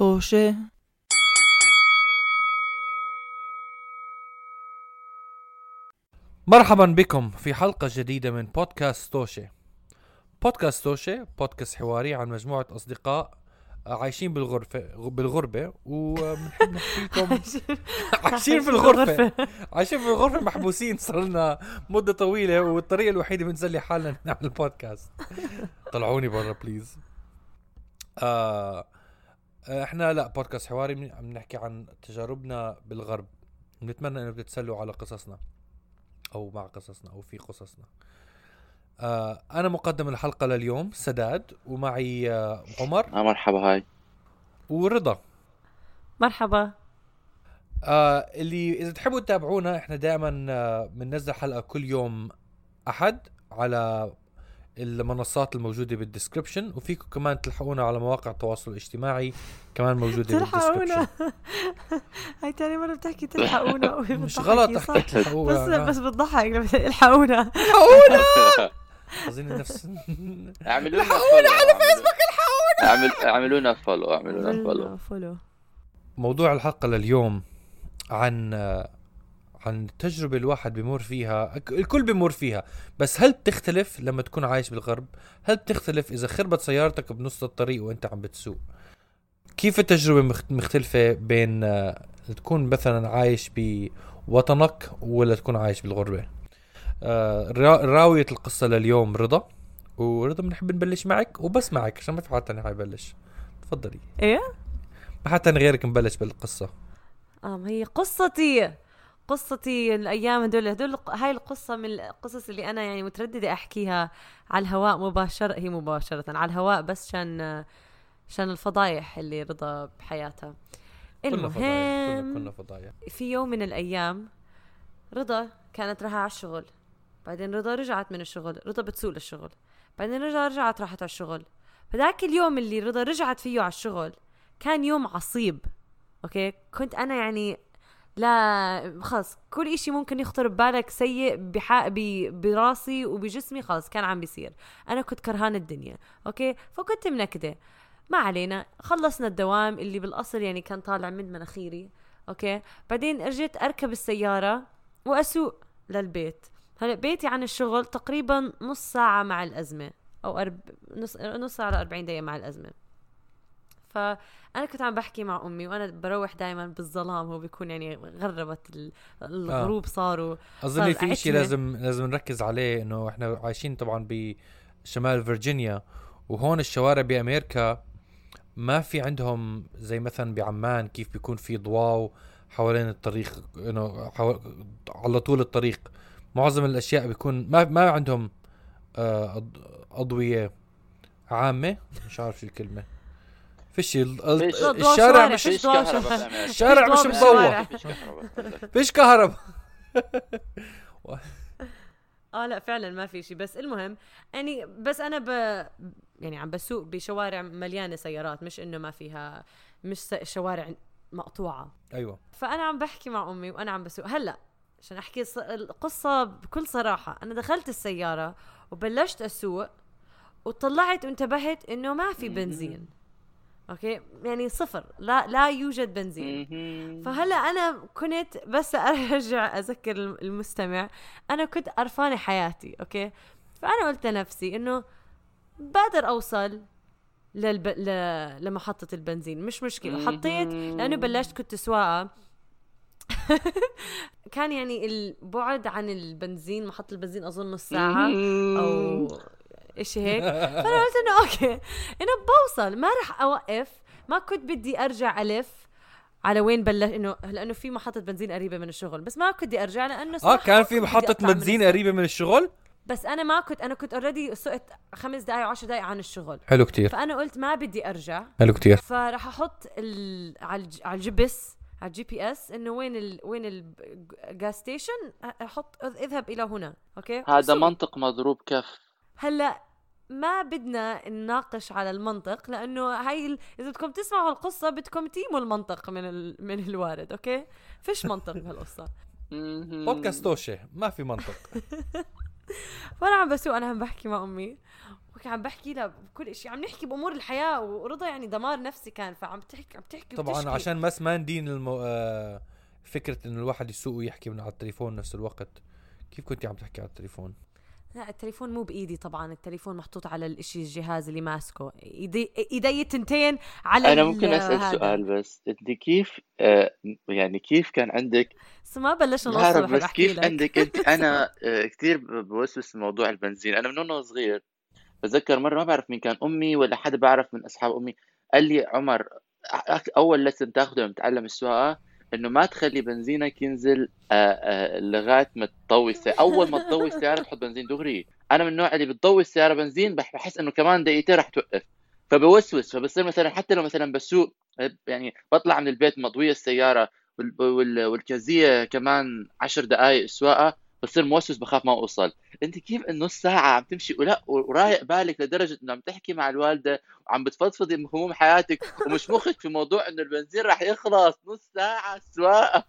طوشة مرحبا بكم في حلقة جديدة من بودكاست توشي بودكاست توشي بودكاست حواري عن مجموعة أصدقاء عايشين بالغرفة بالغربة وبنحب نحكي لكم عايشين في الغرفة. عايشين في الغرفة محبوسين صار لنا مدة طويلة والطريقة الوحيدة بنسلي حالنا نعمل بودكاست طلعوني برا بليز آه إحنا لا بودكاست حواري عم نحكي عن تجاربنا بالغرب. بنتمنى إنه بتتسلوا على قصصنا أو مع قصصنا أو في قصصنا. آه أنا مقدم الحلقة لليوم سداد ومعي آه عمر. آه مرحبا هاي. ورضا. مرحبا. آه اللي إذا تحبوا تتابعونا إحنا دائما آه بننزل حلقة كل يوم أحد على المنصات الموجودة بال description وفيكم كمان تلحقونا على مواقع التواصل الاجتماعي كمان موجودة بال description تلحقونا هاي تاني مرة بتحكي تلحقونا. مش غلط؟ احكي تلحقونا. بس بس بتضحك لما الحقونا اظن نفس اعملوا لنا follow على فيسبوك الحقونا اعملوا لنا follow اعملوا لنا follow موضوع الحلقة لليوم عن عن تجربة الواحد بمر فيها الك- الكل بمر فيها. بس هل بتختلف لما تكون عايش بالغرب؟ هل بتختلف إذا خربت سيارتك بنص الطريق وأنت عم بتسوق؟ كيف التجربة مخت- مختلفة بين آه، تكون مثلا عايش بوطنك ولا تكون عايش بالغربة؟ آه، را- راوية القصة لليوم رضا ورضا بنحب نبلش معك وبس معك عشان ما في حد تاني حيبلش تفضلي. إيه؟ ما حد تاني غيرك مبلش بالقصة. آه هي قصتي. قصتي الأيام هدول هدول هاي القصة من القصص اللي أنا يعني مترددة أحكيها على الهواء مباشرة هي مباشرة على الهواء بس عشان عشان الفضايح اللي رضا بحياتها. كلنا فضايح كلنا, المهم كلنا فضايح. في يوم من الأيام رضا كانت رايحة على الشغل بعدين رضا رجعت من الشغل رضا بتسوق للشغل بعدين رضا رجعت راحت على الشغل. فذاك اليوم اللي رضا رجعت فيه على الشغل كان يوم عصيب okay؟ كنت أنا يعني لا خلص كل إشي ممكن يخطر ببالك سيء بحق براسي وبجسمي خلص كان عم بيصير. أنا كنت كرهان الدنيا okay؟ فكنت منكدة. ما علينا خلصنا الدوام اللي بالأصل يعني كان طالع من مناخيري okay؟ بعدين رجعت أركب السيارة وأسوق للبيت. هلأ بيتي عن الشغل تقريبا نص ساعة مع الأزمة أو أرب... نص نص ساعة ل 40 دقيقة مع الأزمة. فأنا كنت عم بحكي مع أمي وأنا بروح دائما بالظلام هو بيكون يعني غربت ال- الغروب صاروا. أظن في شيء. لازم لازم نركز عليه إنه إحنا عايشين طبعا بشمال فيرجينيا وهون الشوارع بأمريكا ما في عندهم زي مثلا بعمان كيف بيكون في ضواو حوالين الطريق إنه حو... على طول الطريق. معظم الأشياء بيكون ما ما عندهم آه، أضوية عامة. مش عارف شو الكلمة. فيش الشارع. مش فيش كهرباء. الشارع مش. مضوى فيش كهرباء آه لا فعلا ما في شيء بس المهم يعني بس أنا ب يعني عم بسوق بشوارع مليانة سيارات مش إنه ما فيها مش شوارع مقطوعة. أيوه. فأنا عم بحكي مع أمي وأنا عم بسوق. هلأ عشان أحكي القصة بكل صراحة أنا دخلت السيارة وبلشت أسوق وطلعت وانتبهت إنه ما في بنزين. okay؟ يعني صفر. لا لا يوجد بنزين. فهلا أنا كنت بس أرجع أذكر الم- المستمع. أنا كنت قرفانة حياتي okay؟ فأنا قلت لنفسي إنه بقدر أوصل للب... ل... لمحطة البنزين. مش مشكلة. حطيت لأنه بلشت كنت سواقة. كان يعني البعد عن البنزين محطة البنزين أظن نص ساعة أو إشي هيك. فأنا قلت إنه أوكي. إنه بوصل. ما رح أوقف. ما كنت بدي أرجع ألف على وين بلش انه لأنه في محطة بنزين قريبة من الشغل. بس ما كنت بدي أرجع لأنه آه كان في من بنزين. قريبة من الشغل؟ بس أنا ما كنت أنا كنت already سقت خمس دقائق وعشر دقائق عن الشغل. حلو كتير. فأنا قلت ما بدي أرجع. حلو كتير. فراح أحط ال... على الج... على الجبس على ال GPS إنه وين ال... وين ال gas station أحط اذهب إلى هنا. okay؟ هذا. منطق مضروب كف. هلأ ما بدنا نناقش على المنطق لأنه هاي ال... إذا بدكم تسمعوا القصة بدكم تقيموا المنطق من ال... من الوارد okay؟ فيش منطق بهالقصة. مهم. بودكاست توشي ما في منطق. وأنا عم بسوق أنا عم بحكي مع أمي. okay عم بحكي لها بكل شيء عم نحكي بأمور الحياة ورضا يعني دمار نفسي كان فعم تحكي عم تحكي طبعا وتشكي. عشان بس ما ندين المو... آه فكرة إنه الواحد يسوق ويحكي من على التليفون نفس الوقت. كيف كنتي عم تحكي على التليفون؟ لا التليفون مو بإيدي طبعا التليفون محطوط على الإشي الجهاز اللي ماسكه. إيدي إيدي التنتين على أنا ممكن أسأل هذا. سؤال بس أنت كيف آه يعني كيف كان عندك؟ بس ما بلشنا نوصل بس كيف لك. عندك؟ أنت أنا آه كثير بوسوس موضوع البنزين. أنا من وأنا صغير بتذكر مرة ما بعرف مين كان أمي ولا حدا بعرف من أصحاب أمي. قال لي عمر أول لسن تاخده لما تتعلم السواقة إنه ما تخلي بنزينك ينزل آه، آه، لغاية ما تضوي السياره أول ما تضوي السياره تحط بنزين دغري. أنا من النوع اللي بتضوي السياره بنزين بح- بحس إنه كمان دقيقتين رح توقف. فبوسوس. فبصير مثلا حتى لو مثلا بسوق يعني بطلع من البيت مضوية السيارة وال- وال- والكازية كمان عشر دقائق سواقة بصير موسوس بخاف ما أوصل. أنت كيف النص ساعه عم تمشي ولا ورايق بالك لدرجة إنه عم تحكي مع الوالدة وعم بتفضفضي بهموم حياتك ومش مخك في موضوع إنه البنزين رح يخلص؟ نص ساعة سواقه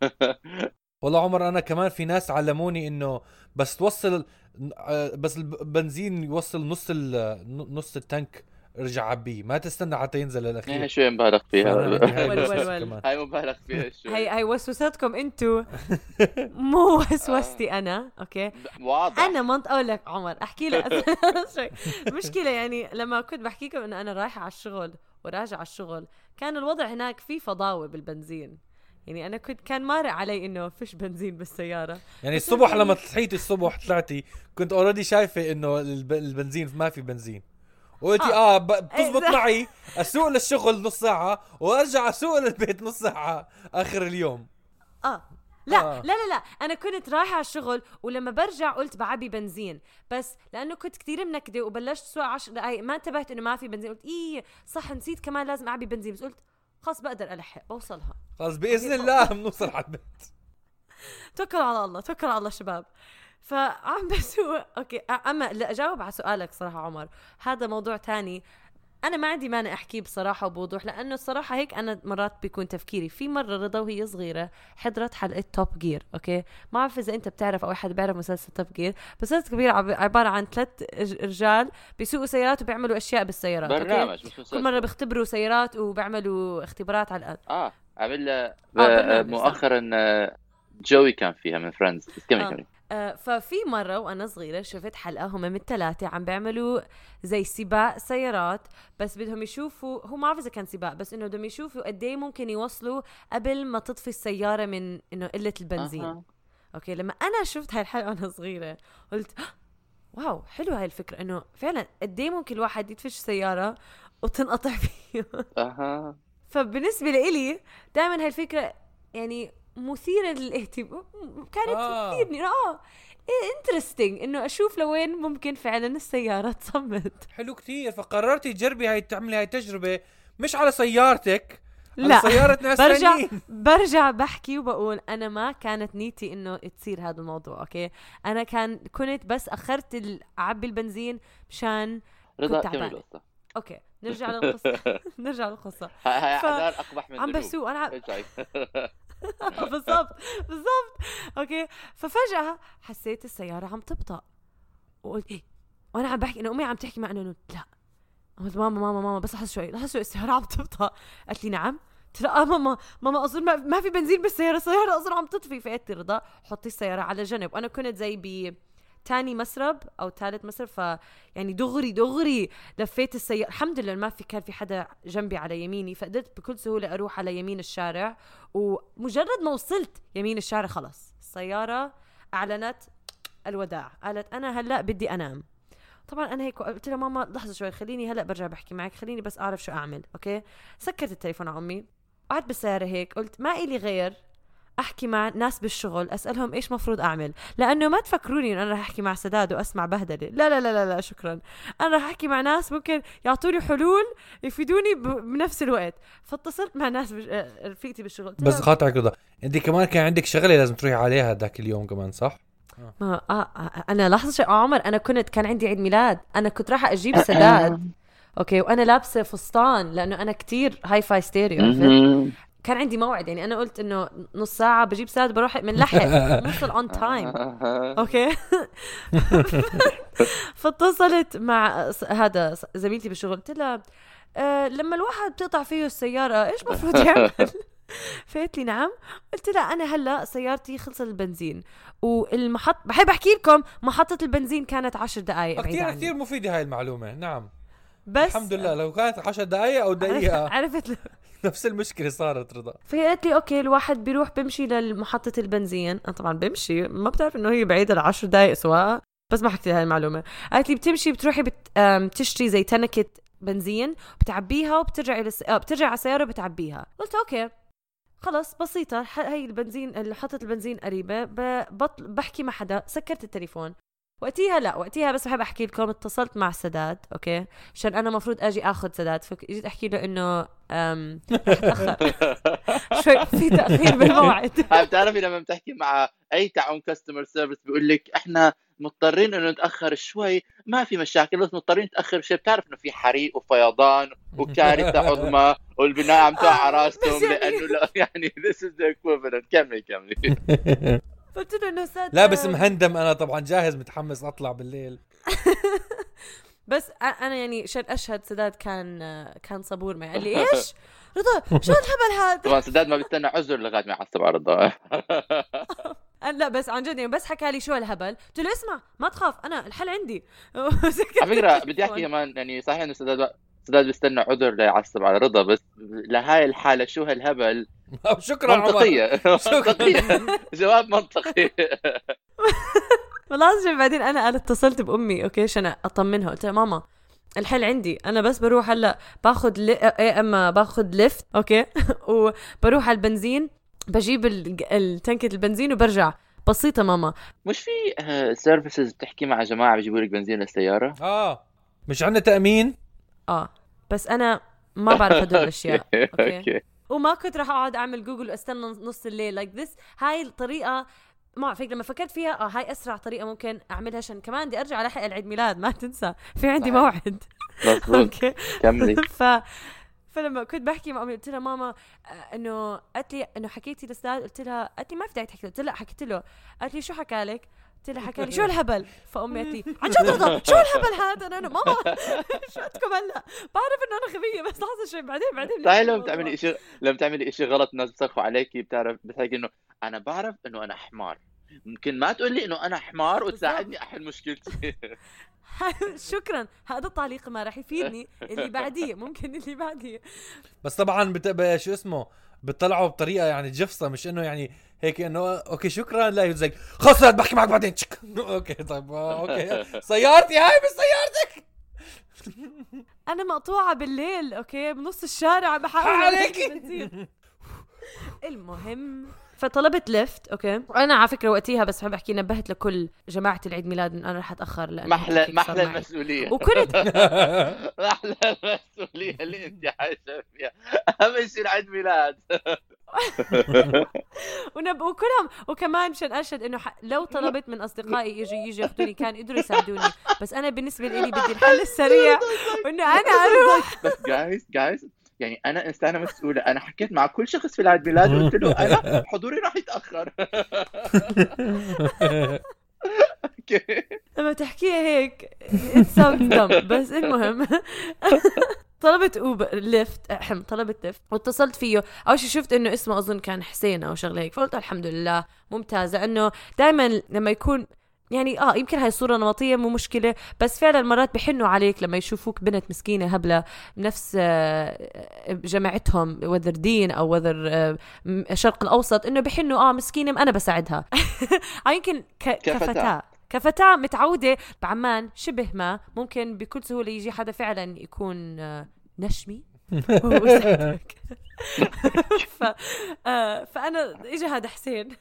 والله عمر أنا كمان في ناس علموني إنه بس توصل آه، بس البنزين يوصل نص نص ال tank. ارجع عبيه ما تستنى حتى ينزل هي الاخير شوي مبالغ فيها؟ هاي. هاي مبالغ فيها شوي. هي هي وسوستكم انتو. مو وسوستي أنا أوكي؟ واضح. أنا منط أقول لك عمر أحكي لك. شوي. مشكلة يعني لما كنت بحكيكم إنه أنا رايحة على الشغل وراجعة على الشغل كان الوضع هناك في فضاوة بالبنزين. يعني أنا كنت كان مارق علي إنه فيش بنزين بالسيارة. يعني الصبح لما صحيتي الصبح طلعتي كنت اوريدي شايفة إنه الب- البنزين ما في بنزين. وقلتي آه. آه, ب- بتزبط إذا- معي. أسوق للشغل نص ساعة وأرجع أسوق للبيت نص ساعة آخر اليوم. آه. لا آه. لا لا لا. أنا كنت رايحة على الشغل ولما برجع قلت بعبي بنزين. بس لأنه كنت كثير منكدة وبلشت سوق 10 دقائق ما انتبهت إنه ما في بنزين. قلت إيه صح نسيت كمان لازم أعبي بنزين. بس قلت خلص بقدر ألحق بوصلها. خلص بإذن الله بنوصل على البيت. توكلوا على الله توكلوا على الله شباب. فعم بسوق أوكي أما لا أجاوب على سؤالك صراحة عمر. هذا موضوع تاني. أنا ما عندي مانع أحكيه بصراحة وبوضوح لأنه الصراحة هيك أنا مرات بيكون تفكيري. في مرة رضا وهي صغيرة حضرت حلقة Top Gear أوكي؟ ما بعرف إذا أنت بتعرف أو أحد بيعرف مسلسل Top Gear مسلسل كبير عب- عبارة عن ثلاث رجال بيسوقوا سيارات وبيعملوا أشياء بالسيارات برنامج مسلسل. كل مرة بيختبروا سيارات وبيعملوا اختبارات على الأرض. آه عمل آه، صح. مؤخرا آه، جوي كان فيها من Friends بس كمل آه. كمل. آه، ففي مرة وأنا صغيرة شفت حلقة هم من الثلاثة عم بيعملوا زي سباق سيارات بس بدهم يشوفوا هو ما بعرف إذا كان سباق بس إنه بدهم يشوفوا قد إيه ممكن يوصلوا قبل ما تطفي السيارة من إنه قلة البنزين. أها. أوكي لما أنا شفت هاي الحلقة وأنا صغيرة قلت "آه، wow حلوة هاي الفكرة إنه فعلا قد إيه ممكن الواحد يدفش سيارة وتنقطع فيه أها. فبالنسبة لإلي دائما هاي الفكرة يعني مثيرة للاهتمام. كانت آه. تثيرني آه. interesting إنه أشوف لوين ممكن فعلا السيارة تصمد حلو كتير. فقررتي تجربي هاي تعملي هاي التجربة. مش على سيارتك على لا. سيارة ناس برجع ثانيين برجع بحكي وبقول أنا ما كانت نيتي إنه تصير هذا الموضوع أوكي؟ أنا كان كنت بس أخرت اعبي البنزين مشان رضا كنت كمل. القصة. أوكي. نرجع للقصة. نرجع للقصة. هاي هاي ف- أقبح من عم. بسوق أنا. بالضبط بالضبط. أوكي؟ ففجأة حسيت السيارة عم تبطأ. وقلت إيه؟ وأنا عم بحكي إنه أمي عم تحكي مع إنه لا. قلت ماما ماما ماما بس لحظه شوي لحظه شوي السيارة عم تبطأ. قالت لي نعم. قلت لها آه ماما ماما أظن ما, في بنزين بالسيارة السيارة أظن عم تطفي. فقالت لي رضا حطي السيارة على جنب. وأنا كنت زي ب تاني مسرب أو ثالث مسرب ف يعني دغري دغري لفيت السيارة. الحمد لله ما في كان في حدا جنبي على يميني فقدرت بكل سهولة أروح على يمين الشارع. ومجرد ما وصلت يمين الشارع خلص السيارة أعلنت الوداع قالت أنا هلأ بدي أنام. طبعا أنا هيك قلت لها ماما لحظة شوي خليني هلأ برجع بحكي معك خليني بس أعرف شو أعمل أوكي؟ سكرت التليفون على أمي قعدت بالسيارة هيك قلت ما إلي غير أحكي مع ناس بالشغل أسألهم إيش مفروض أعمل؟ لأنه ما تفكروني إنه أنا رح أحكي مع سداد وأسمع بهدلة. لا لا لا لا, لا شكرا. أنا رح أحكي مع ناس ممكن يعطوني حلول يفيدوني ب- بنفس الوقت. فاتصلت مع ناس بش... آه، رفيقتي بالشغل. قلت بس قاطعك رضا أنت كمان كان عندك شغلة لازم تروحي عليها ذاك اليوم كمان صح؟ ما آه آه أنا لحظة آه عمر أنا كنت كان عندي عيد ميلاد. أنا كنت رايحة أجيب سداد. أوكي وأنا لابسة فستان لأنه أنا كتير hi-fi stereo. كان عندي موعد يعني أنا قلت إنه نص ساعة بجيب سداد بروح بنلحق نوصل on time أوكي. فاتصلت مع هذا زميلتي بالشغل قلت لها آه لما الواحد بتقطع فيه السيارة إيش المفروض يعمل؟ فقالت لي نعم. قلت لها أنا هلأ سيارتي خلص البنزين والمحط بحب أحكي لكم محطة البنزين كانت عشر دقائق كثير. كثير مفيدة هاي المعلومة نعم. بس الحمد لله لو كانت 10 دقائق أو دقيقة. عرفت نفس المشكلة صارت رضا. فهي قالت لي أوكي الواحد بيروح بمشي لمحطة البنزين. أنا طبعا بمشي ما بتعرف إنه هي بعيدة لعشر دقائق سواقة بس ما حكيت لها هاي المعلومة. قالت لي بتمشي بتروحي بتشتري زي تنكة بنزين بتعبيها وبترجعي للس... آه، بترجع على السيارة وبتعبيها. قلت أوكي خلص بسيطة. هي البنزين محطة البنزين قريبة. بحكي مع حدا سكرت التليفون. وقتيها لا وقتيها بس بحب أحكي لكم اتصلت مع سداد أوكي؟ عشان أنا مفروض أجي آخذ سداد فجيت أحكي له إنه أم... رح اتاخر شوي في تأخير بالموعد. هاي بتعرفي لما بتحكي مع أي تعاون customer service بيقول لك إحنا مضطرين إنه نتأخر شوي ما في مشاكل بس مضطرين نتأخر شوي بتعرف إنه في حريق وفيضان وكارثة عظمى والبناء عم تقع على راسهم يعني- لأنه لا يعني this is the equivalent. كملي كملي. قلت له إنه سداد. لابس مهندم. أنا طبعا جاهز متحمس أطلع بالليل. بس أنا يعني عشان أشهد سداد كان كان صبور معي. قال لي إيش؟ رضا شو الهبل هذا؟ طبعا سداد ما بيستنى عذر لغاية ما يعصب على رضا. لا بس عن جد يعني بس حكى لي شو الهبل. قلت له اسمع ما تخاف أنا الحل عندي. على فكرة بدي أحكي كمان يعني صحيح إنه سداد سداد بيستنى عذر ليعصب على رضا بس لهاي الحالة شو هالهبل؟ شكرا عمر. منطقية. منطقية. جواب منطقي. والله بعدين أنا أنا اتصلت بأمي. أوكي عشان أطمنها. قلت لها ماما الحل عندي. أنا بس بروح هلأ باخذ ل... إيه إما باخذ Lyft أوكي وبروح على البنزين بجيب ال- التنكة البنزين وبرجع. بسيطة ماما. مش في services بتحكي مع جماعة بيجيبوا لك بنزين للسيارة؟ آه. مش عندنا تأمين؟ آه. بس أنا ما بعرف هدول الأشياء. أوكي. أوكي. وما كنت راح أقعد أعمل جوجل وأستنى نص الليل. like like this هاي الطريقة ما بعرف لما فكرت فيها آه هاي أسرع طريقة ممكن أعملها عشان كمان بدي أرجع ألحق العيد ميلاد. ما تنسى. في عندي. موعد. أوكي. كملي. ف فلما كنت بحكي مع أمي قلت لها ماما آه، إنه قالت لي إنه حكيتي لسداد قلت لها قالت لي ما في داعي تحكي. قلت لها حكيت له. قالت لي شو حكى لك؟ قلت لها حكى لي شو الهبل؟ فأمي قالت لي عن جد رضا شو الهبل هذا؟ أنا, ماما شو بدكم هلا؟ بعرف إنه أنا غبية بس لحظة شوي بعدين بعدين صحيح بنحكي لما. بتعملي شيء لما بتعملي شيء غلط الناس بيصرخوا عليكي بتعرف بتحكي إنه أنا بعرف إنه أنا حمار ممكن ما تقول لي إنه أنا حمار وتساعدني أحل مشكلتي شكرا هذا التعليق ما راح يفيدني اللي بعديه ممكن اللي بعديه بس طبعا بت... ب- شو اسمه بتطلعوا بطريقة يعني جفصة مش إنه يعني هيك إنه okay شكرا لا يزك خلص لا بحكي معك بعدين. okay طيب آه، okay. سيارتي هاي مش سيارتك. أنا مقطوعة بالليل okay بنص الشارع بحاول عليكي. المهم فطلبت Lyft okay. وأنا على فكرة وقتها بس بحب أحكي نبهت لكل جماعة العيد ميلاد إنه أنا رح أتأخر لأنه محلى محلى. المسؤولية. وكنت محلى المسؤولية اللي أنت عايشه فيها أهم شيء العيد ميلاد. ونب... وكلهم وكمان مشان اشهد إنه ح... لو طلبت من أصدقائي يجي يجي ياخذوني كان يقدروا يساعدوني. بس أنا بالنسبة لي بدي الحل السريع وإنه أنا أروح. بس جايز جايز يعني أنا انسانه مسؤولة. أنا حكيت مع كل شخص في العيد ميلاد وقلت له أنا حضوري راح يتأخر. لما تحكيها هيك بس المهم. طلبت Uber Lyft أحم طلبت Lyft واتصلت فيه. أول شيء شفت إنه اسمه أظن كان حسين أو شغلة هيك. فقلت الحمد لله ممتازه انه دائما لما يكون يعني آه يمكن هاي صورة نمطية مو مشكلة بس فعلا مرات بحنوا عليك لما يشوفوك بنت مسكينة هبلة نفس آه، جماعتهم وذر دين أو وذر الشرق الأوسط إنه بحنوا آه مسكينة أنا بساعدها. آه يمكن كفتاة. كفتاة كفتاة متعودة. بعمان شبه ما ممكن بكل سهولة يجي حدا فعلا يكون آه، نشمي. ف... آه فأنا إجا هذا حسين.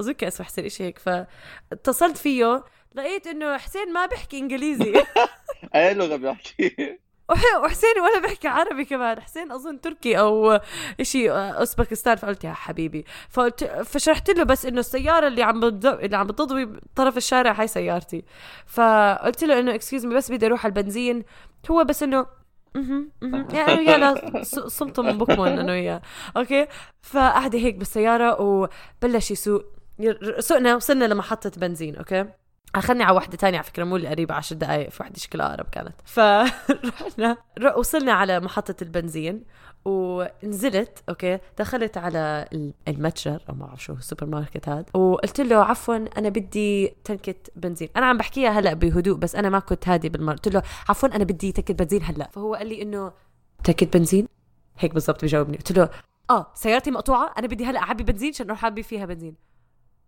أظن كان اسمه حسين إشي هيك. فاتصلت فيه. لقيت إنه حسين ما بيحكي إنجليزي. أي لغة بيحكي؟ وحسين ولا بيحكي عربي كمان. حسين أظن تركي أو شيء أوزبكستان. فقلت يا حبيبي. فقلت فشرحت له بس إنه السيارة اللي عم. اللي عم بتضوي بطرف الشارع هاي سيارتي. فقلت له إنه excuse me بس بدي أروح على البنزين. هو بس إنه مهم. يعني يلا ص- صمتوا من بكمن انه وياه. okay؟ فقعد هيك بالسيارة وبلش يسوق. سوقنا وصلنا لمحطة بنزين okay؟ اخذني على وحده تانية على فكرة مو اللي قريبه 10 دقائق في وحده شكلها أقرب كانت. فرحنا وصلنا على محطة البنزين ونزلت okay دخلت على ال- المتجر أو ما بعرف شو السوبر ماركت هذا وقلت له عفوا أنا بدي تنكة بنزين. أنا عم بحكيها هلأ بهدوء بس أنا ما كنت هادي بالمرة قلت له عفوا أنا بدي تنكة بنزين هلأ. فهو قال لي إنه تنكة بنزين؟ هيك بالضبط بجاوبني. قلت له آه سيارتي مقطوعة أنا بدي هلأ أعبي بنزين عشان أروح أعبي فيها بنزين.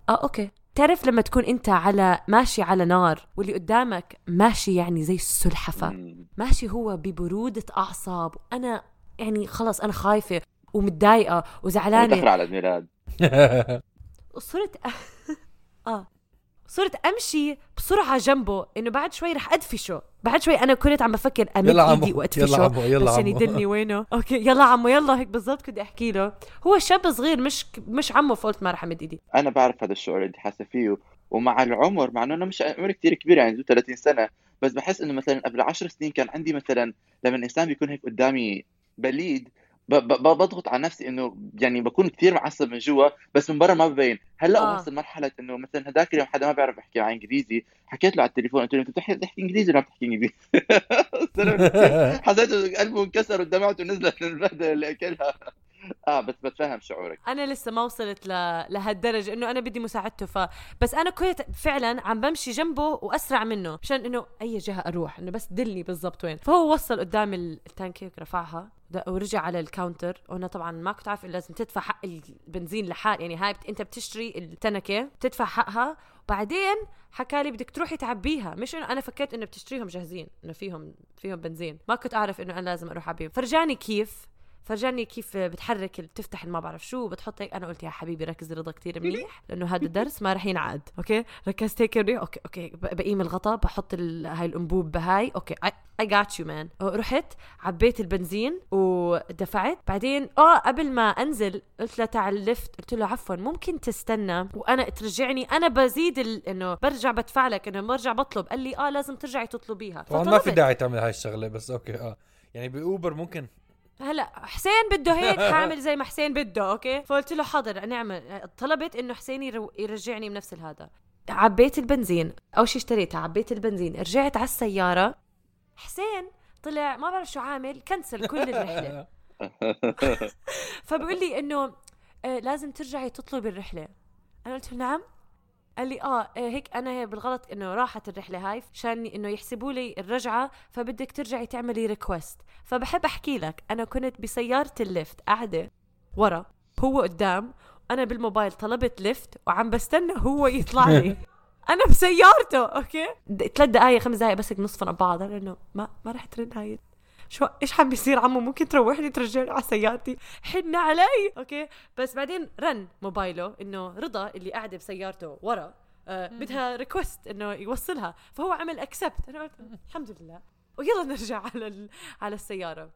آه أوكي. تعرف لما تكون انت على ماشي على نار واللي قدامك ماشي يعني زي السلحفة. ماشي هو ببرودة أعصاب. وأنا يعني خلص أنا خايفة ومتضايقة وزعلانة. متأخر على عيد ميلاد وصرت آه. صرت أمشي بسرعة جنبه إنه بعد شوي رح أدفشه. بعد شوي أنا كنت عم بفكر يلا إيدي عمو يلا عمو يلا عشان عمو. يدلني وينه؟ okay يلا عمو يلا هيك بالضبط كنت أحكي له. هو شاب صغير مش مش عمو فقلت ما رح أمد إيدي. أنا بعرف هذا الشعور اللي انت حاسة فيه ومع العمر مع إنه أنا مش عمري كثير كبير يعني ذو 30 سنة بس بحس إنه مثلا قبل 10 سنين كان عندي مثلا لما الإنسان بيكون هيك قدامي بليد بضغط على نفسي إنه يعني بكون كثير معصب من جوا بس من برا ما ببين. هلا آه. واصل مرحلة إنه مثلا هذاك اليوم حدا ما بيعرف يحكي معي إنجليزي حكيت له على التليفون قلت له أنت بتحكي بتحكي إنجليزي ولا بتحكي إنجليزي؟ حسيت قلبه انكسر ودمعته نزلت من البهدله اللي أكلها. آه بس بتفهم شعورك. أنا لسه ما وصلت ل... لهالدرجة إنه أنا بدي مساعدته ف بس أنا كنت فعلا عم بمشي جنبه وأسرع منه مشان إنه أي جهة أروح إنه بس دلني بالضبط وين. فهو وصل قدام ال- التانكي رفعها ورجع على ال counter. وأنا طبعا ما كنت عارف لازم تدفع حق البنزين لحال يعني هاي بت... أنت بتشتري التنكة بتدفع حقها. بعدين حكى لي بدك تروحي تعبيها مش إنه أنا فكرت إنه بتشتريهم جاهزين إنه فيهم فيهم بنزين. ما كنت أعرف إنه أنا لازم أروح أعبيهم. فرجاني كيف فرجاني كيف بتحرك بتفتح ما بعرف شو بتحط هيك. أنا قلت يا حبيبي ركز رضا كتير منيح لأنه هذا الدرس ما رح ينعاد okay؟ ركزت هيك منيح. okay okay. بقيم الغطا بحط. هاي الأنبوب بهاي. okay. I got you man رحت عبيت البنزين ودفعت. بعدين آه قبل ما أنزل قلت له تعال ال Lyft قلت له عفوا ممكن تستنى؟ وأنا ترجعني. أنا بزيد ال... إنه برجع بدفع لك إنه برجع بطلب. قال لي آه لازم ترجعي تطلبيها. ما في. داعي تعمل هاي الشغلة بس okay آه. يعني ب Uber ممكن هلا حسين بده هيك حامل زي ما حسين بده okay؟ فقلت له حاضر نعمل. طلبت إنه حسين يرو- يرجعني بنفس الهذا. عبيت البنزين. أول شيء اشتريتها عبيت البنزين. رجعت على السيارة. حسين طلع ما بعرف شو عامل cancel كل الرحلة. فبقول لي إنه آه لازم ترجعي تطلبي الرحلة. أنا قلت له نعم. قال لي آه آه، هيك أنا هي بالغلط إنه راحت الرحلة هاي عشان إنه يحسبوا لي الرجعة فبدك ترجعي تعملي request فبحب أحكي لك أنا كنت بسيارة ال Lyft قاعدة ورا هو قدام أنا بالموبايل طلبت Lyft وعم بستنى هو يطلع لي. أنا بسيارته okay؟ ثلاث دقائق خمس دقائق بس هيك نصفنا ببعض لأنه ما ما رح ترن هاي. شو إيش عم بيصير عمو؟ ممكن تروحني ترجعني على سيارتي. حن علي. okay. بس بعدين رن موبايله إنه رضا اللي قاعدة بسيارته ورا آه بدها request إنه يوصلها. فهو عمل accept أنا قلت الحمد لله. ويلا نرجع على ال... على السيارة.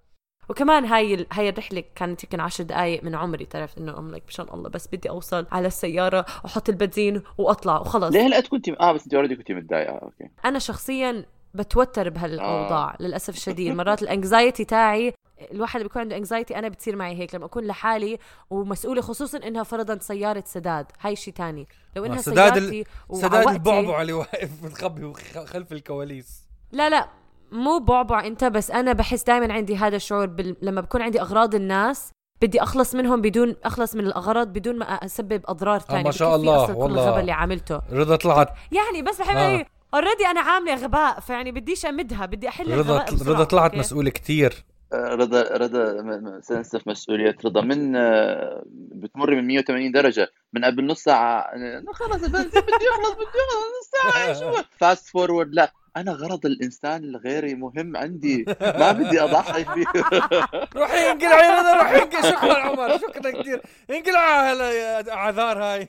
وكمان هاي ال... هاي الرحلة كانت يمكن عشر دقائق من عمري تعرف إنه I'm like مشان الله بس بدي أوصل على السيارة واحط البنزين وأطلع وخلص. ليه هلا كنت آه بس أنت already كنت متضايقة. okay. أنا شخصيا بتوتر بهالأوضاع آه. للأسف الشديد. مرات ال anxiety تاعي الواحد اللي بيكون عنده anxiety أنا بتصير معي هيك. لما أكون لحالي ومسؤولة خصوصا إنها فرضا سيارة سداد. هاي شيء تاني. لو إنها سداد ال- سيارتي سداد البعبع اللي واقف متخبي خلف الكواليس. لا لا مو بعبع أنت بس أنا بحس دائما عندي هذا الشعور بال... لما بكون عندي أغراض الناس بدي أخلص منهم بدون أخلص من الأغراض بدون ما أسبب أضرار ثانية ما شاء الله، والله. الغباء اللي عملته. رضا طلعت. يعني بس بحب آه. already أنا عاملة غباء فيعني بديش امدها بدي أحل رضا. رضا طلعت okay؟ مسؤولة كتير. آه، رضا رضا sense of مسؤولية رضا. من آه، بتمر من 180 درجة. من قبل نص ساعة آه، خلص البنزين بدي يخلص بدي يخلص نص ساعة شو؟ fast forward لا. أنا غرض الإنسان الغيري مهم عندي. ما بدي أضحي فيه. روحي انقلعي رضا روحي انقلعي شكرا عمر شكرا كثير انقلعي هالاعذار هاي.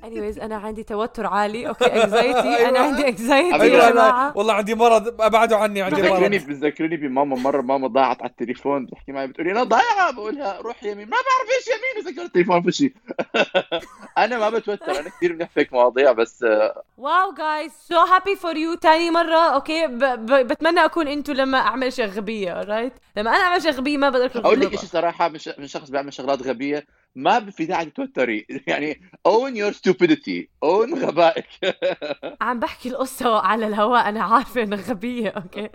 Anyways أنا عندي توتر عالي. okay anxiety أيوة. أنا عندي anxiety يا والله, جماعة. والله عندي مرض. ابعدوا عني عندي مرض. بذكرني بماما مرة ماما ضاعت على التليفون. بتحكي معي بتقولي أنا ضايعة. بقولها روح يمين ما بعرف إيش يمين وسكر التليفون فشي أنا ما بتوتر. أنا كثير بنحكي مواضيع بس wow guys so happy for you تاني مرة. آه okay ب... ب... بتمنى أكون انتو لما أعمل اشياء غبية right لما أنا أعمل اشياء غبية ما بقدر أقول لك. شيء صراحة من شخص بيعمل شغلات غبية ما في داعي تتوتري يعني own your stupidity. own غبائك. عم بحكي القصة على الهواء أنا عارفة إنها غبية أوكي؟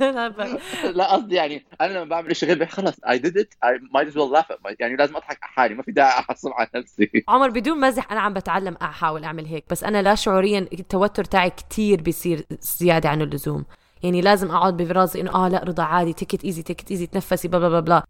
أنا لا قصدي يعني أنا لما بعمل شيء غبي خلص I did it I might as well laugh at my يعني لازم أضحك على حالي ما في داعي أحصل على نفسي. عمر بدون مزح أنا عم بتعلم أحاول أعمل هيك بس أنا لا شعوريا التوتر تاعي كتير بيصير زيادة عن اللزوم. يعني لازم أقعد براسي إنه آه لا رضا عادي take it easy take it easy تنفسي blah blah blah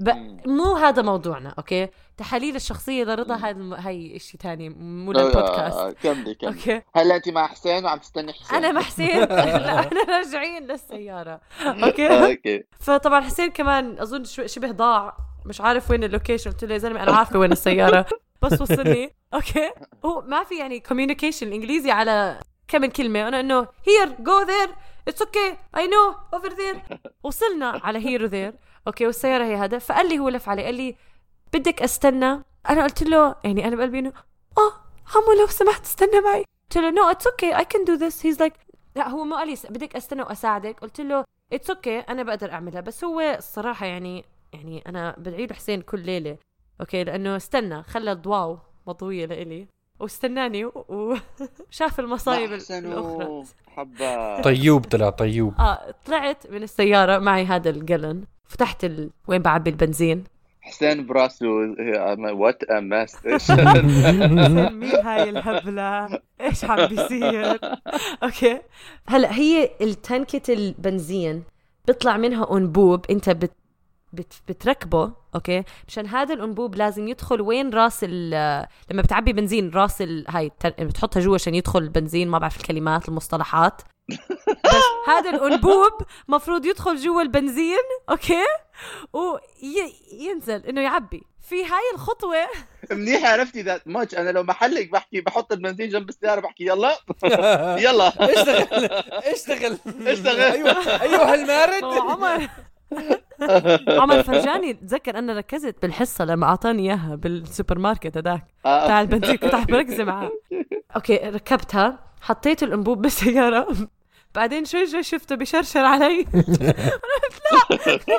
ب... مو هذا موضوعنا okay؟ تحاليل الشخصية لرضا الم... هاي شيء تاني مو للبودكاست. كملي كملي. okay؟ هلا أنت مع حسين وعم تستني حسين؟ أنا مع حسين. لا أنا راجعين للسيارة. okay؟ okay. فطبعا حسين كمان أظن شو- شبه ضاع مش عارف وين ال location. قلت له يا زلمة أنا عارفة وين السيارة. بس وصلني. okay؟ هو ما في يعني communication الإنجليزي على كم كلمة. أنا إنه here go there it's okay I know over there وصلنا على here و there okay والسيارة هي هذا. فقال لي هو لف علي. قال لي بدك أستنى؟ أنا قلت له يعني أنا بقلبي إنه آه عمو لو سمحت استنى معي. قلت له no it's okay I can do this he's like لا هو ما قال لي بدك أستنى وأساعدك. قلت له it's okay أنا بقدر أعملها. بس هو الصراحة يعني يعني أنا بدعي له حسين كل ليلة. okay لأنه استنى خلى الضواو مضوية لإلي. واستناني وشاف المصايب الأخرى. طيوب طلع طيوب. آه طلعت من السيارة معي هذا الجلن فتحت ال... وين بعبي البنزين حسين براسه what a mess إيش؟ مين هاي الهبلة. إيش عم بيصير؟ okay. هلا هي التنكة البنزين بيطلع منها أنبوب. أنت بت بت بتركبه okay؟ مشان هذا الأنبوب لازم يدخل وين راس ال- لما بتعبي بنزين راس ال... هاي بتحطها جوا عشان يدخل البنزين ما بعرف الكلمات المصطلحات. بس هذا الأنبوب مفروض يدخل جوا البنزين okay؟ وينزل إنه يعبي. في هاي الخطوة. منيح عرفتي that much أنا لو محلك بحكي بحط البنزين جنب السيارة بحكي يلا. يلا. اشتغل اشتغل. اشتغل. أيوه أيوه المارد عمر. عمر فرجاني تذكر أنا ركزت بالحصة لما أعطاني إياها بالسوبر ماركت هذاك. آه. تاع البنزين كنت عم بركز معاه. okay ركبتها حطيت الأنبوب بالسيارة. بعدين شوي شوي شفته بشرشر علي. أنا قلت لا لا.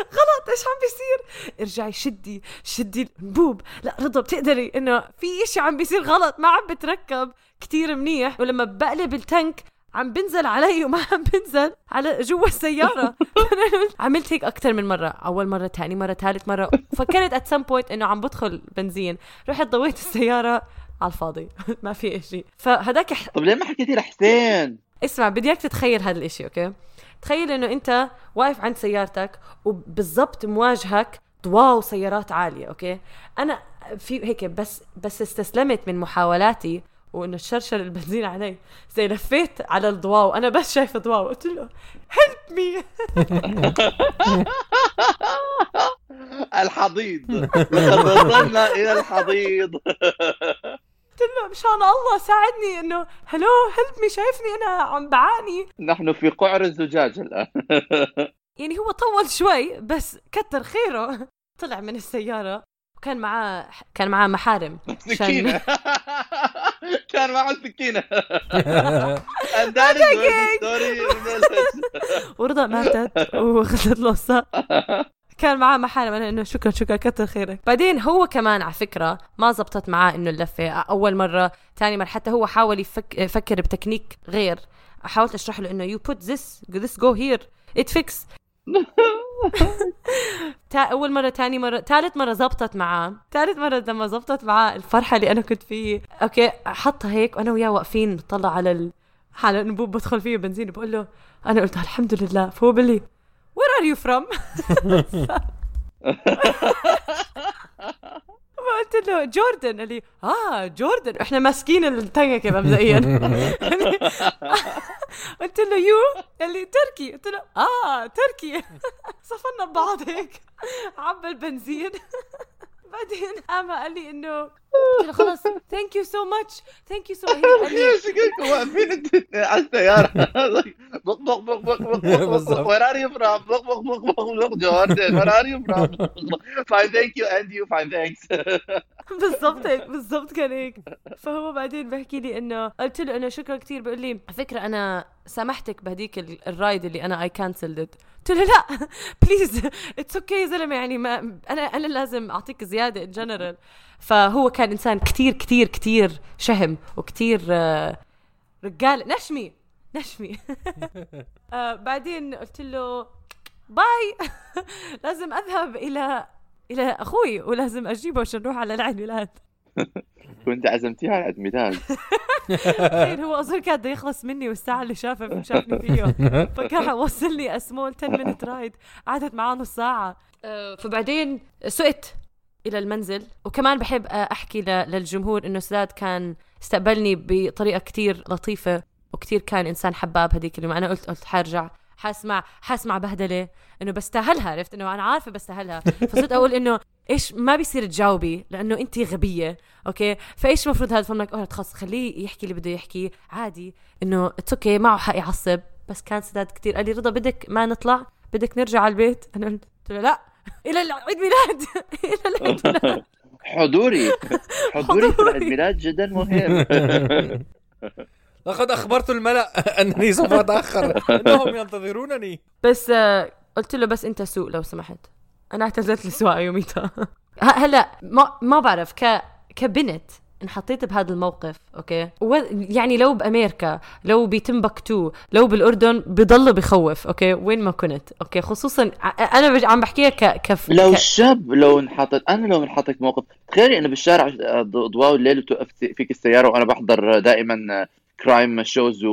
غلط إيش عم بيصير؟ ارجعي شدي شدي الأنبوب. لا رضا بتقدري إنه في إشي عم بيصير غلط ما عم بتركب. كتير منيح. ولما بقلب ال tank عم بنزل علي وما عم بنزل على جوا السيارة. عملت هيك أكثر من مرة أول مرة تاني مرة ثالث مرة. فكرت at some point إنه عم بدخل بنزين. رحت ضويت السيارة على الفاضي. ما في إشي. فهداك ح- طب ليه ما حكيتي لحسين؟ اسمع بدي إياك تتخيل هذا الإشي okay؟ تخيل إنه أنت واقف عند سيارتك وبالضبط مواجهك ضواو وسيارات عالية okay؟ أنا في هيك بس بس استسلمت من محاولاتي وإنه شرشر البنزين علي. زي لفيت على الضواو. أنا بس شايفة ضواو قلت له help me الحضيض. لقد وصلنا إلى الحضيض. قلت له مشان الله ساعدني. إنه hello help me شايفني أنا عم بعاني. نحن في قعر الزجاج الآن. يعني هو طول شوي بس كتر خيره. طلع من السيارة وكان معاه كان معاه محارم. سكينة. كان معه سكينه and that is where the story finishes. ورضا ماتت وأخذت له كان معاه محارم أنا إنه شكرا شكرا. كتر خيرك. بعدين هو كمان على فكرة ما زبطت معاه إنه اللفة. أول مرة ثاني مرة. حتى هو حاول يفك يفكر بتكنيك غير. حاولت أشرح له إنه you put this this go here it fix أول مرة تاني مرة ثالث مرة زبطت معاه. ثالث مرة لما زبطت معاه الفرحة اللي أنا كنت فيه. okay حطها هيك وأنا وياه واقفين نطلع على ال... على الانبوب بدخل فيه بنزين بقول له أنا قلت الحمد لله. فهو بقول لي where are you from قلت له Jordan؟ قال لي آه Jordan. إحنا ماسكين ال tank مبدئيا. قلت له you قال لي تركي قلت له آه تركي صفنا ببعض هيك. عبى البنزين. بعدين قام قال لي إنه قلت له خلص thank you so much thank you so شكلكم واقفين على السيارة بق بق بق بق بق where are you from بق بق بق بق بق Jordan where are you from fine thank you and you fine thanks بالضبط هيك بالضبط كان هيك فهو بعدين بحكي لي انه قلت له انه شكرا كثير بيقول لي فكره أنا سامحتك بهديك ال- ال ride اللي أنا I canceled قلت له لا please it's okay يا زلمه يعني ما أنا أنا لازم اعطيك زياده in general فهو كان إنسان كثير كثير كثير شهم وكثير آه، رجال. نشمي نشمي. آه بعدين قلت له باي. لازم أذهب إلى إلى أخوي ولازم أجيبه عشان نروح على العيد ميلاد. كنت عزمتيه على عيد ميلاد. تخيل هو أظن كان بده يخلص مني والساعة اللي شافها شافني فيه. فكان وصلني اسمول 10 مينت رايد قعدت معاه نص ساعة. آه، فبعدين سقت إلى المنزل. وكمان بحب أحكي للجمهور إنه سداد كان استقبلني بطريقة كتير لطيفة وكتير كان إنسان حباب هذيك اليوم. أنا قلت قلت حارجع حاسمع حاسمع بهدلة إنه بستاهلها عرفت؟ إنه أنا عارفة بستاهلها. فصرت أقول إنه إيش ما بيصير تجاوبي لأنه أنت غبية okay؟ فإيش المفروض هذا؟ فمك أوه خلص خليه يحكي اللي بده يحكي. عادي. إنه it's okay معه حق يعصب. بس كان سداد كتير قال لي رضا بدك ما نطلع؟ بدك نرجع على البيت؟ أنا قلت له لا. إلى العيد ميلاد. إلى العيد ميلاد. حضوري. حضوري في. العيد ميلاد جدا مهم. لقد أخبرت الملأ أنني سوف أتأخر. إنهم ينتظرونني. بس آه، قلت له بس أنت سوق لو سمحت. أنا اعتزلت السواقه يوميتها. هلأ ما ما بعرف ك كبنت انحطيت بهذا الموقف okay؟ و... يعني لو بامريكا لو بتمبكتو لو بالأردن بضل بخوف okay؟ وين ما كنت okay؟ خصوصا أنا بج... عم بحكيها ك... كف... لو ك... شاب لو انحطت أنا لو انحطت موقف تخيلي انه بالشارع ض- ضواء الليل وتوقف فيك السيارة وأنا بحضر دائما crime shows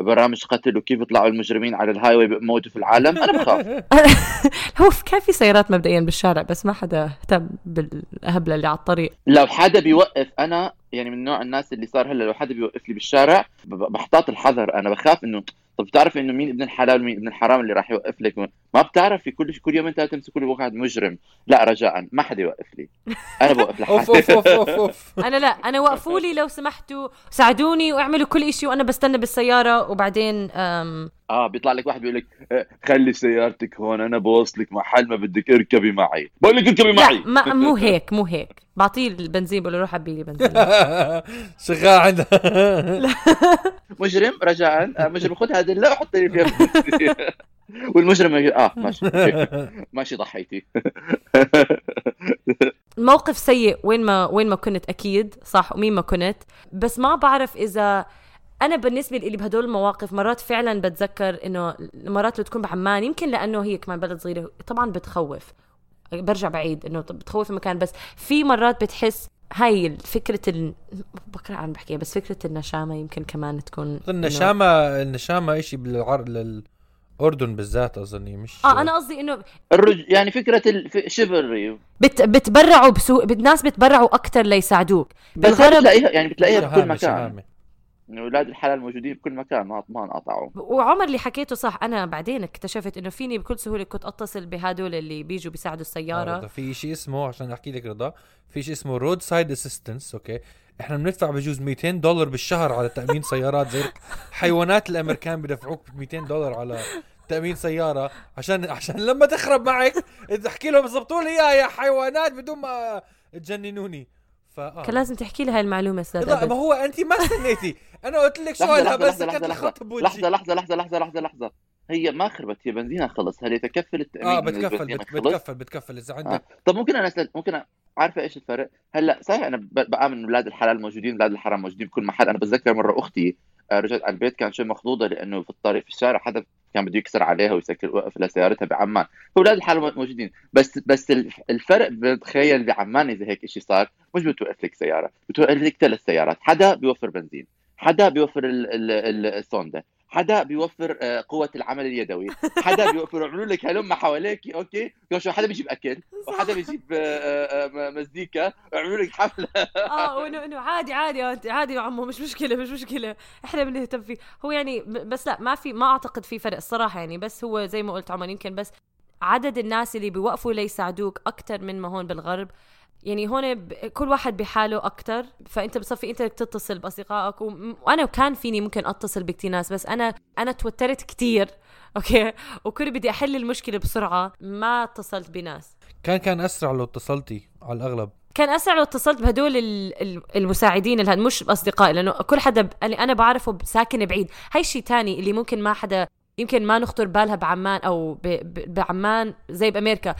وبرامج قتل وكيف يطلعوا المجرمين على ال highway بيموتوا في العالم؟ أنا بخاف. هو كان في سيارات مبدئيا بالشارع بس ما حدا اهتم بالهبله اللي على الطريق. لو حدا بيوقف أنا يعني من نوع الناس اللي صار هلأ لو حدا بيوقف لي بالشارع بحتاط الحذر. أنا بخاف إنه طب بتعرف إنه مين ابن الحلال ومين ابن الحرام اللي راح يوقف لك؟ ما بتعرفي كل كل يوم أنت تمسكوا لي واحد مجرم لا رجاء ما حدا يوقف لي. أنا بوقف لحالي. أوف أوف أوف أوف. أنا لا أنا وقفوا لي لو سمحتوا ساعدوني وأعملوا كل إشي وأنا بستنى بالسيارة وبعدين أم آه بيطلع لك واحد بيقول لك آه، خلي سيارتك هون أنا بوصلك محل ما بدك اركبي معي. بقول لك اركبي لا معي. ما مو هيك مو هيك. بعطيه البنزين بقول له روح عبي لي بنزين. شغال. عندها مجرم رجاء. آه، مجرم خذ هذا لا حط لي فيها. والمجرم يقول آه ماشي. ماشي ضحيتي. الموقف سيء وين ما وين ما كنت أكيد صح ومين ما كنت. بس ما بعرف إذا أنا بالنسبة لي بهدول المواقف مرات فعلا بتذكر إنه مرات لو تكون بعمان يمكن لأنه هي كمان بلد صغيرة طبعا بتخوف. برجع بعيد إنه بتخوف المكان بس في مرات بتحس هاي فكرة ال... بكره عم بحكيها بس فكرة النشامة يمكن كمان تكون إنه- النشامة النشامة إشي بالعر للأردن بالذات أظني مش آه أنا قصدي إنه الرج... يعني فكرة ال chivalry بت... بتبرعوا بسوق الناس بتبرعوا أكثر ليساعدوك. بس بالغرب- بتلاقيها يعني بتلاقيها بكل مكان. شهامة إنه أولاد الحلال موجودين بكل مكان ما ما انقطعوا. وعمر اللي حكيته صح أنا بعدين اكتشفت إنه فيني بكل سهولة كنت أتصل بهدول اللي بيجوا بيساعدوا آه، السياره في شيء اسمه عشان أحكي لك رضا في شيء اسمه roadside assistance okay؟ إحنا بندفع بجوز 200 دولار بالشهر على تأمين سيارات زي حيوانات الأمريكان بدفعوك 200 دولار على تأمين سيارة عشان عشان لما تخرب معك تحكي لهم ظبطوا لي اياها يا حيوانات بدون ما تجننوني. ف آه. كان لازم تحكي لي هاي المعلومة أستاذ رضا ما. هو انت ما استنيتي أنا قلت لك سؤالها بس كانت الخط بوجهي لحظة لحظة لحظة لحظة لحظة لحظة هي ما خربت هي بنزينها خلص. هل تكفل التامين آه بتكفل البنزين بت- خلص؟ بتكفل بتكفل. إذا عندك طب ممكن أنا أسأل ممكن أ- عارفة إيش الفرق؟ هلأ صحيح أنا بآمن أولاد الحلال موجودين أولاد الحرام موجودين بكل محل. أنا بتذكر مرة أختي آه، رجعت على البيت كان شيء مخضوضة لأنه في الطريق في الشارع حدا كان بده يكسر عليها ويسكر وقف لها سيارتها بعمان. فاولاد الحلال موجودين. بس بس الف- الفرق بتخيل بعمان إذا هيك شيء صار. مش بتوقف لك سيارة بتوقف لك ثلاث سيارات. حدا بيوفر بنزين حدا بيوفر ال- ال- ال- السوندا. حدا بيوفر آه، قوة العمل اليدوي. حدا بيوفر يعملوا لك هلم حواليك أوكي؟ شو حدا بيجيب أكل وحدا بيجيب آه، آه، مزيكا ويعملوا لك حفلة. آه وإنه إنه عادي عادي عادي يا عمو مش مشكلة مش مشكلة. إحنا بنهتم فيه. هو يعني بس لا ما في ما أعتقد في فرق الصراحة يعني. بس هو زي ما قلت عمر يمكن بس عدد الناس اللي بيوقفوا ليساعدوك أكثر من ما هون بالغرب. يعني هون. كل واحد بحاله أكثر فأنت بصفي أنت بدك تتصل بأصدقائك و... وأنا كان فيني ممكن أتصل بكتير ناس بس أنا أنا توترت كتير okay؟ وكل بدي أحل المشكلة بسرعة ما اتصلت بناس. كان كان أسرع لو اتصلتي على الأغلب. كان أسرع لو اتصلت بهدول ال- ال- المساعدين اللي هاد مش اصدقائي لأنه كل حدا اللي أنا بعرفه ساكن بعيد. هاي شيء تاني اللي ممكن ما حدا يمكن ما نخطر بالها بعمان أو ب- ب- بعمان زي بأمريكا.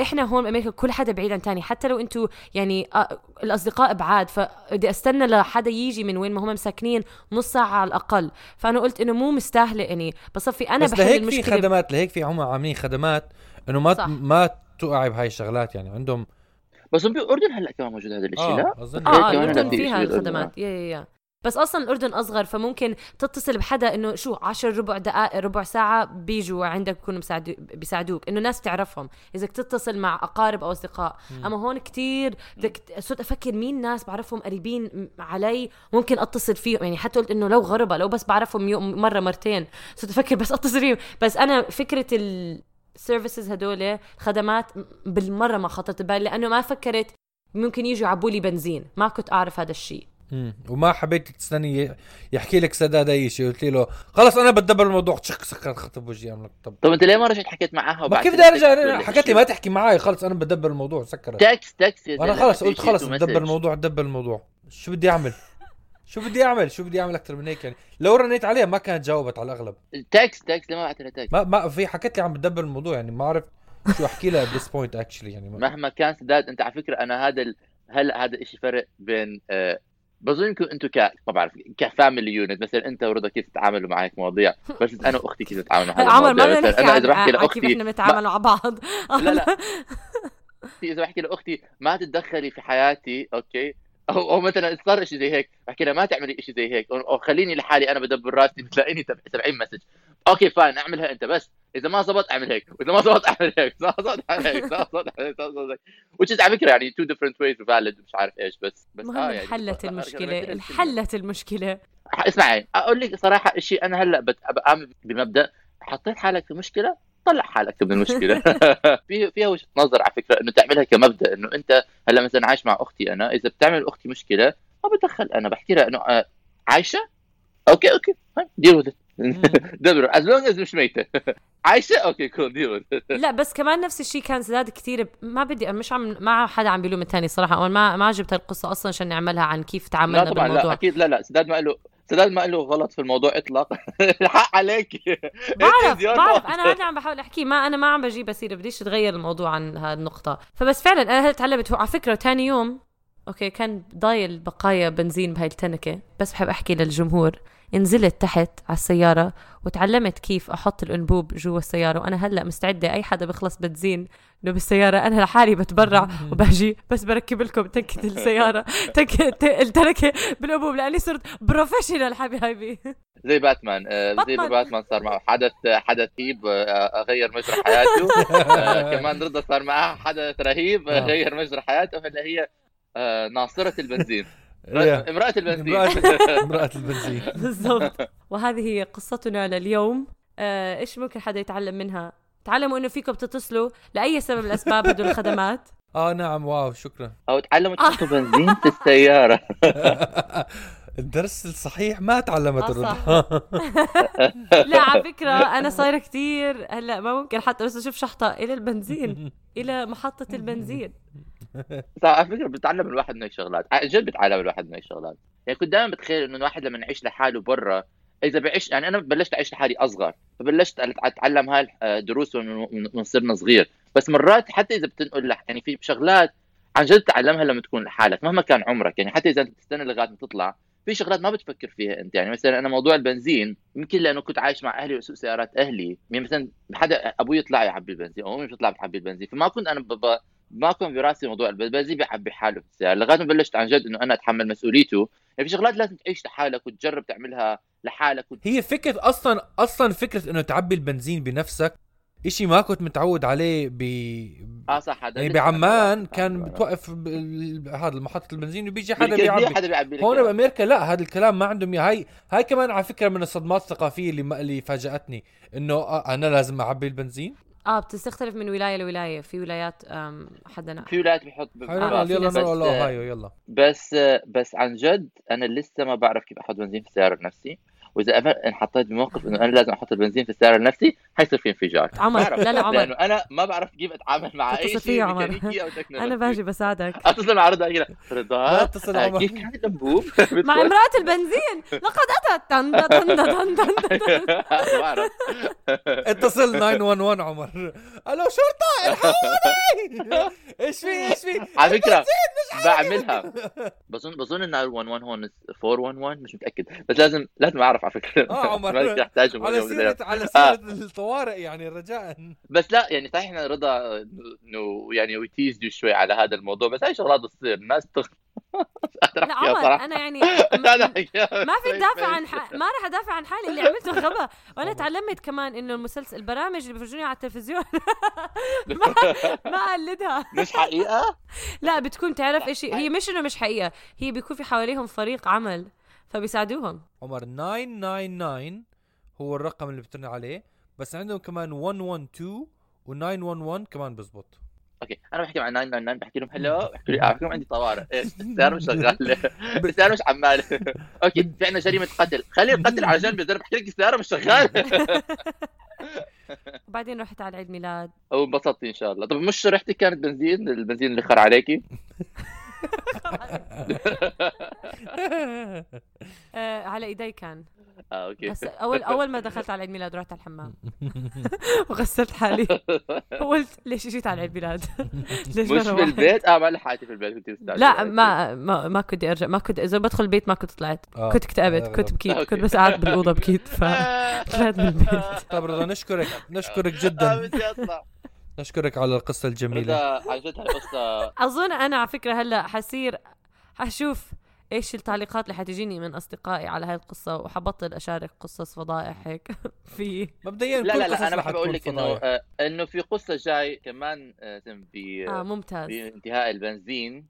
إحنا هون بأمريكا كل حدا بعيد عن تاني حتى لو أنتم يعني آه، الأصدقاء بعاد فبدي أستنى لحدا يجي من وين ما هم مساكنين نص ساعة على الأقل. فأنا قلت إنه مو مستاهلة إني بصفي أنا بس بحل لهيك في المشكلة خدمات لهيك في هم عاملين خدمات إنه ما صح. ما توقعي بهاي الشغلات يعني عندهم بس بالاردن هلأ كمان موجود هذا الشيء لا؟ أظن آه آه الاردن في فيها. الخدمات. يا يا يا. بس أصلا الأردن أصغر فممكن تتصل بحدا إنه شو عشر ربع دقائق ربع ساعة بيجوا عندك بيكونوا بيساعدوك إنه ناس تعرفهم إذا تتصل مع أقارب أو أصدقاء. أما هون كتير بدك صرت أفكر مين ناس بعرفهم قريبين علي ممكن أتصل فيهم. يعني حتى قلت إنه لو غربة لو بس بعرفهم يوم مرة مرتين صرت أفكر بس أتصل فيهم. بس أنا فكرة ال سيرفيسز هدول خدمات بالمرة ما خطرت ببالي لأنه ما فكرت ممكن يجوا يعبوا لي بنزين. ما كنت أعرف هذا الشيء. وما حبيت تستني يحكي لك سداد أي شيء. قلت له خلص أنا بتدبر الموضوع. شك سكر خطب وجهي عملك طب طب أنت ليه ما رجعت حكيت معها؟ ما وبعد كيف بدي أرجع؟ حكت لي؟ ما تحكي معي خلص أنا بدبر الموضوع. سكرت. تكست يا أنا خلص قلت خلص تو دبر مسج. الموضوع دبر الموضوع. شو بدي أعمل؟ شو بدي أعمل؟ شو بدي أعمل أكثر من هيك يعني؟ لو رنيت عليها ما كانت جاوبت على الأغلب. تكست ليه ما بعت لها تكست؟ ما ما في حكت لي عم بتدبر الموضوع يعني ما عرفت شو أحكي لها ذس بوينت اكشلي يعني ما. مهما كان سداد أنت على فكرة أنا هذا ال... هلا هذا الشيء فرق بين بظن انكم أنتم ك ما بعرف ك family unit مثلا انت ورضا كيف تتعاملوا مع هيك مواضيع؟ بس أنا وأختي كيف نتعامل مع هذا عمر ما مثلا أنا إذا بحكي عن كيف لأختي إحنا بنتعامل مع بعض. لا لا. إذا بحكي لأختي ما تتدخلي في حياتي okay؟ أو أو مثلا صار شيء زي هيك. بحكي لها ما تعملي شيء زي هيك. أو خليني لحالي أنا بدبر راسي بتلاقيني تب- 70 message. okay fine أعملها أنت بس. إذا ما زبط أعمل هيك. واذا ما زبط أعمل هيك. إذا ما زبط أعمل هيك. إذا ما زبط أعمل هيك. إذا ما زبط هيك. Which is على فكرة يعني two different ways valid مش عارف إيش بس بس المهم آه يعني انحلت بس- المشكلة. انحلت المشكلة. اسمعي أقول لك صراحة الشيء أنا هلأ بآمن بمبدا حطيت حالك في مشكلة طلع حالك من المشكلة. في فيها وجهة نظر على فكرة إنه تعملها كمبدأ إنه أنت هلأ مثلا عايش مع أختي أنا إذا بتعمل أختي مشكلة ما بتدخل أنا بحكي لها إنه آه، عايشة؟ okay okay deal with دبر as long as مش ميتة. عايشه okay cool deal لا بس كمان نفس الشيء كان زاد كثير. ب... ما بدي مش عم ما حدا عم بيلوم الثاني صراحة. أنا ما ما جبت القصة أصلا عشان نعملها عن كيف لا تعاملنا طبعا لا بالموضوع. أكيد لا لا سداد ما له سداد ما له غلط في الموضوع اطلاقا الحق عليك. بعرف بعرف. أنا هذا عم بحاول أحكي. ما أنا ما عم بجيب سيره بديش اتغير الموضوع عن هذه النقطه فبس فعلا أنا هلأ تعلمت. على فكرة ثاني يوم okay كان ضايل بقايا بنزين بهاي التنكة. بس بحب أحكي للجمهور نزلت تحت على السيارة وتعلمت كيف أحط الأنبوب جوا السيارة. وأنا هلأ مستعدة أي حدا بخلص بنزين إنه بالسيارة أنا لحالي بتبرع وباجي بس بركب لكم تنكة السيارة. تنكة التنكة بالأنبوب لأني صرت بروفيشنال حبيبي زي باتمان آه، زي ما باتمان. صار معه. حدث حدث رهيب آه، غير مجرى حياته. آه، كمان رضا صار معها حدث رهيب. غير مجرى حياته. هلا هي آه، ناصرة البنزين. امرأة البنزين. امرأة البنزين. بالضبط. وهذه هي قصتنا لليوم. آه، إيش ممكن حدا يتعلم منها؟ تعلموا إنه فيكم تتصلوا لأي سبب من الأسباب هدول الخدمات آه نعم واو شكرا. أو تعلموا تحطوا بنزين في السيارة. الدرس الصحيح ما تعلمت آه، الرضا لا على فكرة أنا صايرة كتير. هلأ ما ممكن حتى بس أشوف شحطة إلى البنزين إلى محطة البنزين. على فكرة بتعلم الواحد من هيك شغلات عن جد بتعلم الواحد من هيك شغلات يعني كنت دائما بتخيل إنه الواحد لما يعيش لحاله برا إذا بعيش يعني أنا بلشت أعيش لحالي أصغر فبلشت أتعلم هاي الدروس من من- صرنا صغير. بس مرات حتى إذا بتنقل لح يعني في شغلات عن جد تعلمها لما تكون لحالك مهما كان عمرك. يعني حتى إذا أنت بتستنى لغاية ما تطلع في شغلات ما بتفكر فيها أنت. يعني مثلا أنا موضوع البنزين يمكن لأنه كنت عايش مع أهلي وأسوق سيارات أهلي. يعني مثلا حدا أبوي يطلع يعبي البنزين أو أمي بتطلع بتعبي البنزين. فما كنت أنا بابا ما كان براسي موضوع البنزين بيعبي حاله في السياره لغاية ما بلشت عن جد إنه أنا أتحمل مسؤوليته. يعني في شغلات لازم تعيش لحالك وتجرب تعملها لحالك وت... هي فكرة أصلا أصلا فكرة إنه تعبي البنزين بنفسك إشي ما كنت متعود عليه ب آه صح هذا يعني بعمان. كان بتوقف هذا محطة البنزين وبيجي حدا بيعبي حدا بيعبي هون. بأمريكا لا هذا الكلام ما عندهم إياه. هاي هاي كمان على فكرة من الصدمات الثقافية اللي اللي فاجأتني إنه آه، أنا لازم أعبي البنزين. آه بتستختلف من ولاية لولاية. في ولايات آم، حدا نا- في ولايات بيحط حلو آه، يلا نروح بس لأوهايو يلا. بس بس عن جد أنا لسه ما بعرف كيف أحط بنزين في السيارة لنفسي وإذا أنا انحطيت بموقف إنه أنا لازم أحط البنزين في السياره لنفسي حيصير في انفجار. عمر،. لا، لا، عمر. لأنه أنا ما بعرف كيف أتعامل مع أي شيء عمر. أنا باجي بساعدك. أتصل مع رضا هنا رضا اتصل آه، عمر. كيف كان الانبوب مع امرأة البنزين. لقد أتت تن تن تن تن تن ما بعرف اتصل 911 عمر. ألو شرطة الحقوني! إيش في إيش في؟ على فكرة بعملها. بظن بظن إن 911 هون 411 مش متأكد. بس لازم لازم أعرف على فكرة. آه عمر. ما احتاجهم على اليوم سيرة بالليل. على سيرة الطوارئ يعني رجاء. بس لا يعني صحيح إحنا رضا إنه يعني ويتيز شوي على هذا الموضوع بس هاي شغلات تصير الناس تغ لا عمر أنا يعني لا ما في دافع عن ح... ما راح أدافع عن حالي اللي عملته غبا وأنا تعلمت كمان إنه المسلسل البرامج اللي بيفرجوني على التلفزيون ما ما أقلدها. مش حقيقة؟ لا بتكون تعرف إيش هي مش إنه مش حقيقة هي بيكون في حواليهم فريق عمل. فبيساعدوهم. عمر 999 هو الرقم اللي بترن عليه بس عندهم كمان 112 و911 كمان بزبط. okay أنا بحكي مع 999 بحكي لهم hello بحكي لي بحكي لهم عندي طوارئ. إيش السياره مش شغاله السياره مش عماله okay في عندنا جريمة قتل. خلي القتل على جنب يا زلمه بحكي لك السياره مش شغاله وبعدين رحت على عيد ميلاد. وانبسطتي إن شاء الله. طب مش ريحتك كانت بنزين البنزين اللي خر عليكي؟ آه على إيدي كان. آه okay. بس اول أول ما دخلت على عيد ميلاد رحت على الحمام. وغسلت حالي. قلت ليش جيت على عيد ميلاد؟ ليش مش في؟ البيت؟ آه ما لحقتي في البيت كنت. لا ما ما ما كنت أرجع ما كنت إذا بدخل البيت ما كنت طلعت. آه. كنت اكتئبت آه، كنت بكيت. كنت بس قاعد بالأوضة بكيت ف طلعت من البيت. طيب رضا نشكرك نشكرك جدا. بدي اطلع نشكرك على القصة الجميلة. عن جد هاي قصه أظن أنا على فكرة هلأ حصير حشوف إيش التعليقات اللي حتجيني من أصدقائي على هاي القصة وحبطل أشارك قصص فضائح هيك في مبدئيا لا لا لا أنا بحب أقول لك إنه. آه، إنه في قصة جاي كمان آه، ب آه ممتاز. بانتهاء البنزين.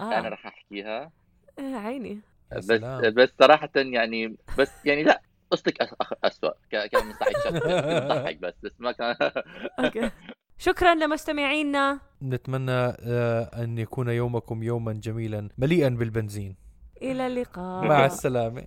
أنا آه رح أحكيها. آه، عيني. بس سلام. بس صراحة يعني بس يعني لا قصتك أس- أخ- اسوء ك- كان من صحيح بس بس ما كان. شكرا لمستمعينا. نتمنى آه، أن يكون يومكم يوما جميلا مليئا بالبنزين. إلى اللقاء. مع السلامة.